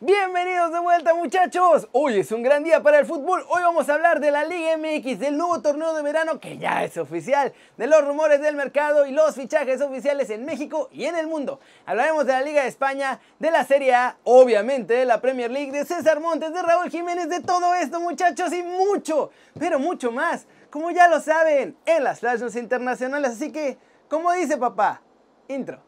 Bienvenidos de vuelta muchachos, hoy es un gran día para el fútbol, hoy vamos a hablar de la Liga MX, del nuevo torneo de verano que ya es oficial, de los rumores del mercado y los fichajes oficiales en México y en el mundo. Hablaremos de la Liga de España, de la Serie A, obviamente de la Premier League, de César Montes, de Raúl Jiménez, de todo esto muchachos y mucho, pero mucho más, como ya lo saben, en las flashes internacionales, así que, como dice papá, intro.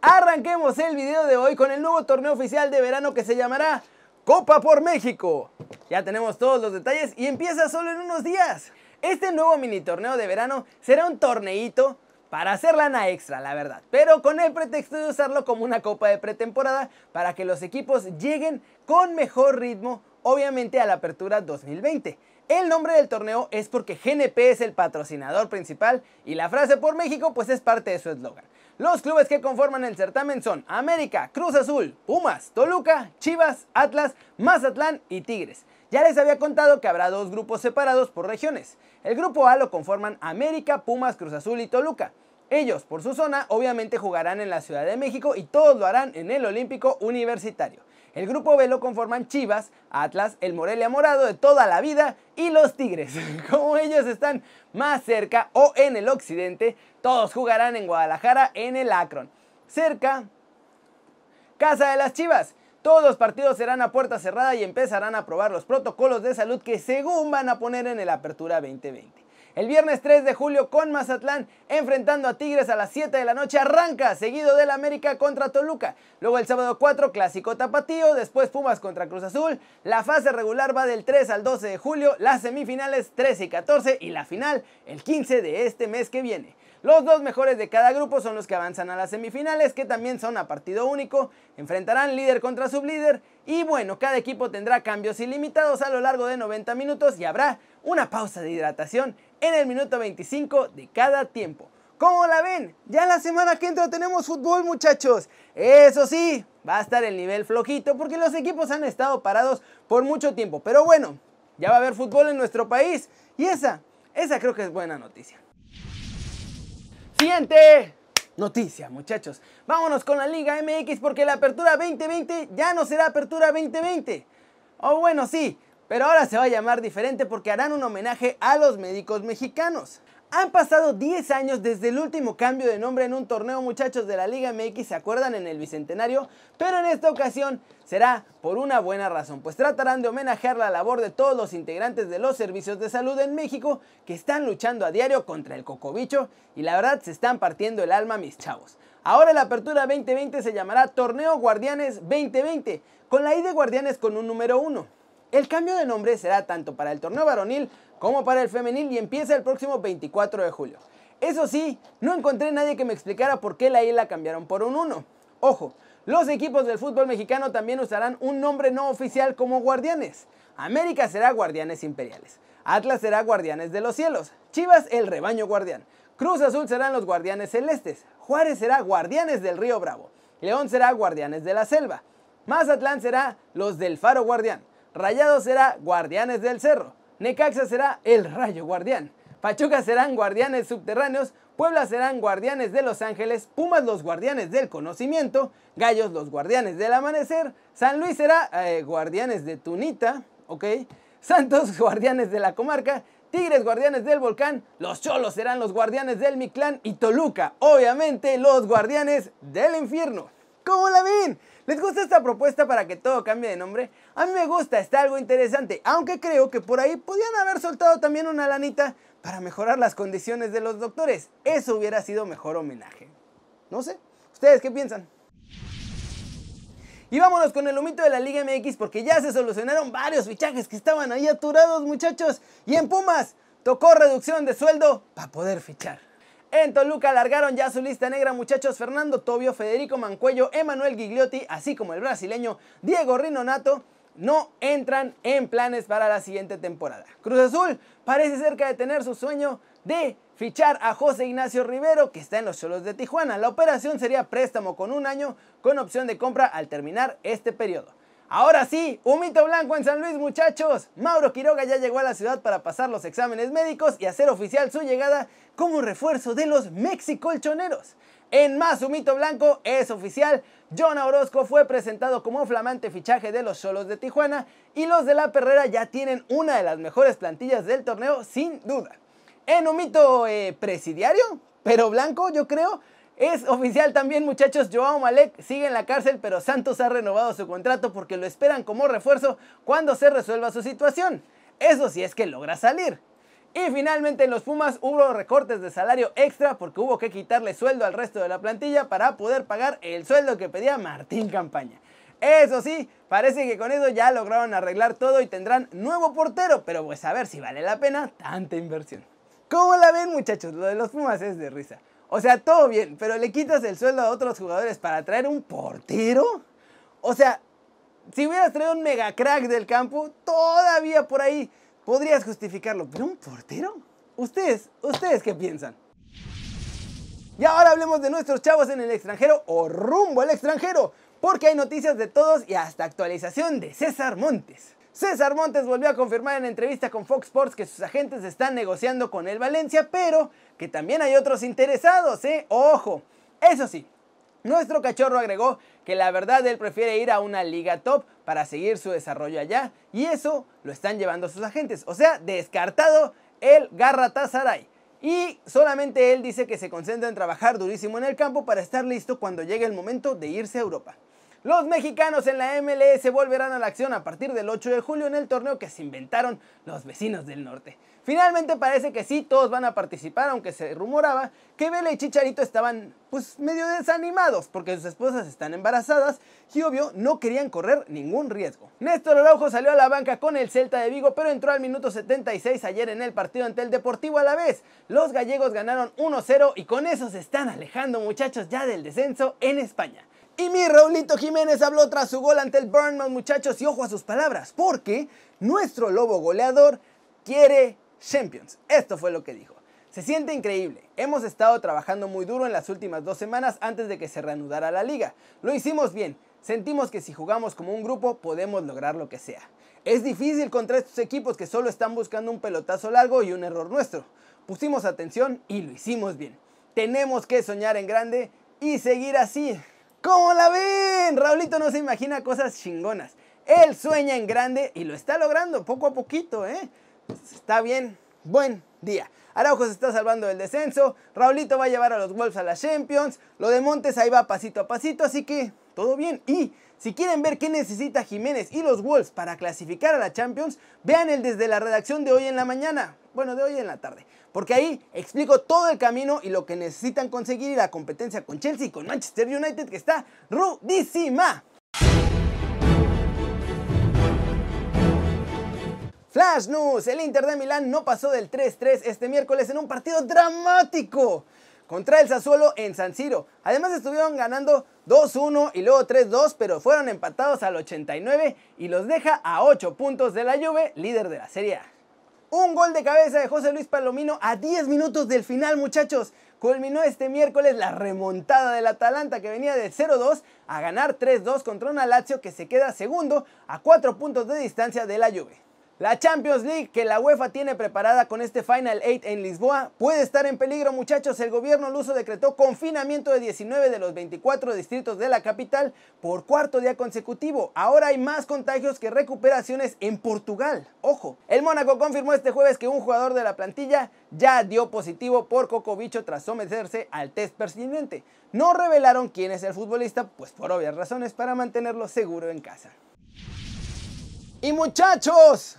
Arranquemos el video de hoy con el nuevo torneo oficial de verano que se llamará Copa por México. Ya tenemos todos los detalles y empieza solo en unos días. Este nuevo mini torneo de verano será un torneito para hacer lana extra, la verdad, pero con el pretexto de usarlo como una copa de pretemporada para que los equipos lleguen con mejor ritmo, obviamente a la apertura 2020. El nombre del torneo es porque GNP es el patrocinador principal y la frase por México pues es parte de su eslogan. Los clubes que conforman el certamen son América, Cruz Azul, Pumas, Toluca, Chivas, Atlas, Mazatlán y Tigres. Ya les había contado que habrá dos grupos separados por regiones. El grupo A lo conforman América, Pumas, Cruz Azul y Toluca. Ellos, por su zona, obviamente jugarán en la Ciudad de México y todos lo harán en el Olímpico Universitario. El grupo B lo conforman Chivas, Atlas, el Morelia Morado de toda la vida y los Tigres. Como ellos están más cerca o en el occidente, todos jugarán en Guadalajara en el Akron. Cerca, Casa de las Chivas. Todos los partidos serán a puerta cerrada y empezarán a probar los protocolos de salud que según van a poner en el Apertura 2020. El viernes 3 de julio con Mazatlán enfrentando a Tigres a las 7 de la noche arranca, seguido del América contra Toluca. Luego el sábado 4 clásico tapatío, después Pumas contra Cruz Azul. La fase regular va del 3 al 12 de julio, las semifinales 13 y 14 y la final el 15 de este mes que viene. Los dos mejores de cada grupo son los que avanzan a las semifinales, que también son a partido único. Enfrentarán líder contra sublíder. Y bueno, cada equipo tendrá cambios ilimitados a lo largo de 90 minutos y habrá una pausa de hidratación en el minuto 25 de cada tiempo. ¿Cómo la ven? Ya la semana que entra tenemos fútbol muchachos. Eso sí, va a estar el nivel flojito porque los equipos han estado parados por mucho tiempo. Pero bueno, ya va a haber fútbol en nuestro país. Y esa, esa creo que es buena noticia. Siguiente noticia, muchachos. Vámonos con la Liga MX porque la apertura 2020 ya no será apertura 2020. O bueno, sí, pero ahora se va a llamar diferente porque harán un homenaje a los médicos mexicanos. Han pasado 10 años desde el último cambio de nombre en un torneo muchachos de la Liga MX, ¿se acuerdan? En el Bicentenario, pero en esta ocasión será por una buena razón, pues tratarán de homenajear la labor de todos los integrantes de los servicios de salud en México que están luchando a diario contra el cocobicho y la verdad se están partiendo el alma mis chavos. Ahora la apertura 2020 se llamará Torneo Guardianes 2020, con la I de Guardianes con un número 1. El cambio de nombre será tanto para el torneo varonil como para el femenil y empieza el próximo 24 de julio. Eso sí, no encontré nadie que me explicara por qué la I la cambiaron por un 1. Ojo, los equipos del fútbol mexicano también usarán un nombre no oficial como Guardianes. América será Guardianes Imperiales. Atlas será Guardianes de los Cielos. Chivas el Rebaño Guardián. Cruz Azul serán los Guardianes Celestes. Juárez será Guardianes del Río Bravo. León será Guardianes de la Selva. Mazatlán será los del Faro Guardián. Rayado será Guardianes del Cerro. Necaxa será el Rayo Guardián. Pachuca serán Guardianes Subterráneos. Puebla serán Guardianes de Los Ángeles. Pumas los Guardianes del Conocimiento. Gallos los Guardianes del Amanecer. San Luis será eh, Guardianes de Tunita. ¿Ok? Santos Guardianes de la Comarca. Tigres Guardianes del Volcán. Los Cholos serán los Guardianes del Mictlán. Y Toluca, obviamente, los Guardianes del Infierno. ¿Cómo la ven? ¿Les gusta esta propuesta para que todo cambie de nombre? A mí me gusta, está algo interesante, aunque creo que por ahí podían haber soltado también una lanita para mejorar las condiciones de los doctores. Eso hubiera sido mejor homenaje. No sé, ¿ustedes qué piensan? Y vámonos con el humito de la Liga MX porque ya se solucionaron varios fichajes que estaban ahí aturados muchachos. Y en Pumas tocó reducción de sueldo para poder fichar. En Toluca largaron ya su lista negra muchachos Fernando Tobio, Federico Mancuello, Emanuel Gigliotti, así como el brasileño Diego Rinonato, no entran en planes para la siguiente temporada. Cruz Azul parece cerca de tener su sueño de fichar a José Ignacio Rivero, que está en los Cholos de Tijuana. La operación sería préstamo con un año con opción de compra al terminar este periodo. Ahora sí, humito blanco en San Luis muchachos. Mauro Quiroga ya llegó a la ciudad para pasar los exámenes médicos y hacer oficial su llegada como refuerzo de los mexicolchoneros. En más humito blanco es oficial, John Orozco fue presentado como flamante fichaje de los Cholos de Tijuana y los de la Perrera ya tienen una de las mejores plantillas del torneo sin duda. En humito eh, presidiario, pero blanco yo creo, es oficial también muchachos, Joao Malek sigue en la cárcel, pero Santos ha renovado su contrato porque lo esperan como refuerzo cuando se resuelva su situación. Eso sí es que logra salir. Y finalmente en los Pumas hubo recortes de salario extra porque hubo que quitarle sueldo al resto de la plantilla para poder pagar el sueldo que pedía Martín Campaña. Eso sí, parece que con eso ya lograron arreglar todo y tendrán nuevo portero, pero pues a ver si vale la pena tanta inversión. ¿Cómo la ven muchachos? Lo de los Pumas es de risa. O sea, todo bien, pero le quitas el sueldo a otros jugadores para traer un portero. O sea, si hubieras traído un mega crack del campo, todavía por ahí podrías justificarlo. Pero un portero. ¿Ustedes, ustedes qué piensan? Y ahora hablemos de nuestros chavos en el extranjero o rumbo al extranjero, porque hay noticias de todos y hasta actualización de César Montes. César Montes volvió a confirmar en entrevista con Fox Sports que sus agentes están negociando con el Valencia, pero que también hay otros interesados, ¿eh? Ojo. Eso sí, nuestro cachorro agregó que la verdad él prefiere ir a una liga top para seguir su desarrollo allá y eso lo están llevando sus agentes. O sea, descartado el Garratasaray. Y solamente él dice que se concentra en trabajar durísimo en el campo para estar listo cuando llegue el momento de irse a Europa. Los mexicanos en la MLS volverán a la acción a partir del 8 de julio en el torneo que se inventaron los vecinos del norte. Finalmente parece que sí, todos van a participar, aunque se rumoraba que Vela y Chicharito estaban pues medio desanimados porque sus esposas están embarazadas y obvio no querían correr ningún riesgo. Néstor Araujo salió a la banca con el Celta de Vigo pero entró al minuto 76 ayer en el partido ante el Deportivo a la vez. Los gallegos ganaron 1-0 y con eso se están alejando muchachos ya del descenso en España. Y mi Raulito Jiménez habló tras su gol ante el Burnmouth, muchachos, y ojo a sus palabras, porque nuestro lobo goleador quiere Champions. Esto fue lo que dijo. Se siente increíble. Hemos estado trabajando muy duro en las últimas dos semanas antes de que se reanudara la liga. Lo hicimos bien. Sentimos que si jugamos como un grupo podemos lograr lo que sea. Es difícil contra estos equipos que solo están buscando un pelotazo largo y un error nuestro. Pusimos atención y lo hicimos bien. Tenemos que soñar en grande y seguir así. ¿Cómo la ven? Raulito no se imagina cosas chingonas. Él sueña en grande y lo está logrando poco a poquito, ¿eh? Está bien. Buen día. Araujo se está salvando del descenso. Raulito va a llevar a los Wolves a la Champions. Lo de Montes ahí va pasito a pasito, así que todo bien. Y si quieren ver qué necesita Jiménez y los Wolves para clasificar a la Champions, vean el desde la redacción de hoy en la mañana. Bueno, de hoy en la tarde. Porque ahí explico todo el camino y lo que necesitan conseguir y la competencia con Chelsea y con Manchester United que está rudísima. Flash News, el Inter de Milán no pasó del 3-3 este miércoles en un partido dramático contra el Sassuolo en San Siro. Además estuvieron ganando 2-1 y luego 3-2, pero fueron empatados al 89 y los deja a 8 puntos de la Juve, líder de la Serie A. Un gol de cabeza de José Luis Palomino a 10 minutos del final, muchachos. Culminó este miércoles la remontada del Atalanta que venía de 0-2 a ganar 3-2 contra una Lazio que se queda segundo a 4 puntos de distancia de la Juve. La Champions League que la UEFA tiene preparada con este Final 8 en Lisboa puede estar en peligro muchachos. El gobierno luso decretó confinamiento de 19 de los 24 distritos de la capital por cuarto día consecutivo. Ahora hay más contagios que recuperaciones en Portugal. Ojo, el Mónaco confirmó este jueves que un jugador de la plantilla ya dio positivo por cocobicho tras someterse al test persistente. No revelaron quién es el futbolista, pues por obvias razones para mantenerlo seguro en casa. Y muchachos,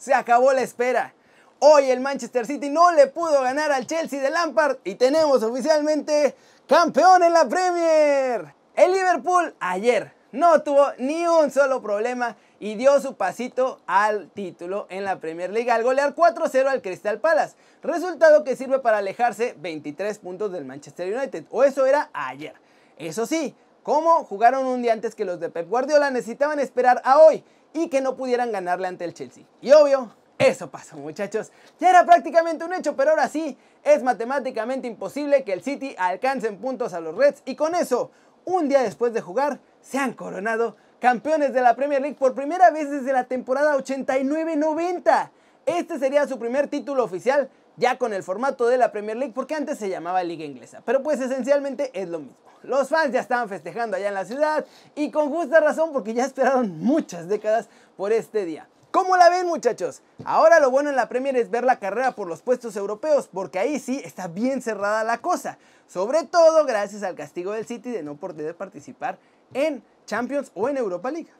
se acabó la espera. Hoy el Manchester City no le pudo ganar al Chelsea de Lampard y tenemos oficialmente campeón en la Premier. El Liverpool ayer no tuvo ni un solo problema y dio su pasito al título en la Premier League al golear 4-0 al Crystal Palace. Resultado que sirve para alejarse 23 puntos del Manchester United, o eso era ayer. Eso sí, como jugaron un día antes que los de Pep Guardiola, necesitaban esperar a hoy y que no pudieran ganarle ante el Chelsea. Y obvio, eso pasó muchachos. Ya era prácticamente un hecho, pero ahora sí, es matemáticamente imposible que el City alcance en puntos a los Reds y con eso, un día después de jugar, se han coronado campeones de la Premier League por primera vez desde la temporada 89-90. Este sería su primer título oficial ya con el formato de la Premier League porque antes se llamaba Liga Inglesa, pero pues esencialmente es lo mismo. Los fans ya estaban festejando allá en la ciudad y con justa razón porque ya esperaron muchas décadas por este día. ¿Cómo la ven muchachos? Ahora lo bueno en la Premier es ver la carrera por los puestos europeos, porque ahí sí está bien cerrada la cosa. Sobre todo gracias al castigo del City de no poder participar en Champions o en Europa League.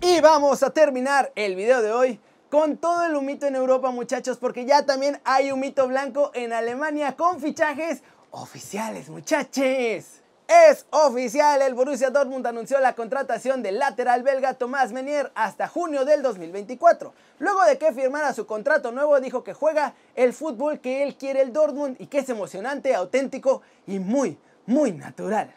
Y vamos a terminar el video de hoy con todo el humito en Europa muchachos, porque ya también hay humito blanco en Alemania con fichajes oficiales muchachos. Es oficial, el Borussia Dortmund anunció la contratación del lateral belga Tomás Menier hasta junio del 2024. Luego de que firmara su contrato nuevo, dijo que juega el fútbol que él quiere el Dortmund y que es emocionante, auténtico y muy, muy natural.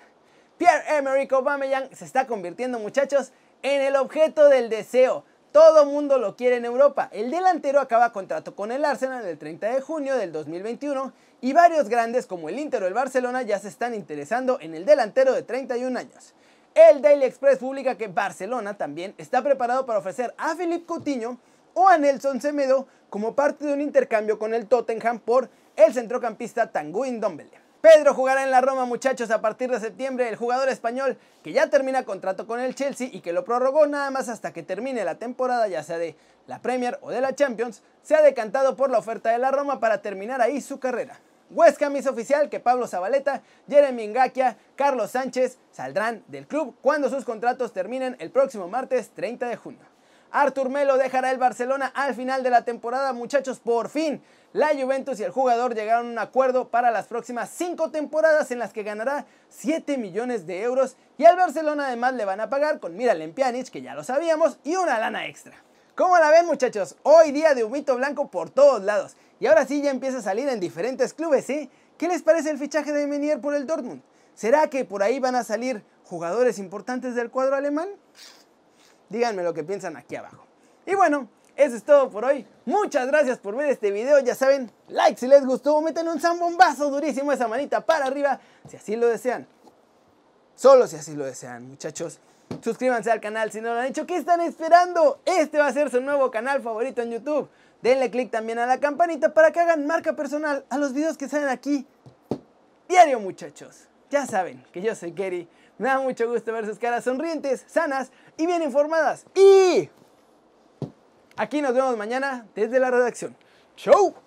Pierre-Emerick Aubameyang se está convirtiendo, muchachos, en el objeto del deseo. Todo mundo lo quiere en Europa. El delantero acaba contrato con el Arsenal el 30 de junio del 2021 y varios grandes como el Inter o el Barcelona ya se están interesando en el delantero de 31 años. El Daily Express publica que Barcelona también está preparado para ofrecer a Philippe Coutinho o a Nelson Semedo como parte de un intercambio con el Tottenham por el centrocampista Tanguy Ndombele. Pedro jugará en la Roma, muchachos, a partir de septiembre. El jugador español que ya termina contrato con el Chelsea y que lo prorrogó nada más hasta que termine la temporada, ya sea de la Premier o de la Champions, se ha decantado por la oferta de la Roma para terminar ahí su carrera. West Ham oficial que Pablo Zabaleta, Jeremy Ngakia, Carlos Sánchez saldrán del club cuando sus contratos terminen el próximo martes 30 de junio. Artur Melo dejará el Barcelona al final de la temporada, muchachos, por fin. La Juventus y el jugador llegaron a un acuerdo para las próximas 5 temporadas en las que ganará 7 millones de euros y al Barcelona además le van a pagar con Miralem Pjanic, que ya lo sabíamos, y una lana extra. ¿Cómo la ven muchachos? Hoy día de humito blanco por todos lados. Y ahora sí ya empieza a salir en diferentes clubes, ¿eh? ¿Qué les parece el fichaje de Menier por el Dortmund? ¿Será que por ahí van a salir jugadores importantes del cuadro alemán? Díganme lo que piensan aquí abajo. Y bueno, eso es todo por hoy. Muchas gracias por ver este video. Ya saben, like si les gustó. Meten un zambombazo durísimo esa manita para arriba si así lo desean. Solo si así lo desean, muchachos. Suscríbanse al canal si no lo han hecho. ¿Qué están esperando? Este va a ser su nuevo canal favorito en YouTube. Denle click también a la campanita para que hagan marca personal a los videos que salen aquí. Diario, muchachos. Ya saben que yo soy Kerry. Me da mucho gusto ver sus caras sonrientes, sanas y bien informadas. Y aquí nos vemos mañana desde la redacción. ¡Chau!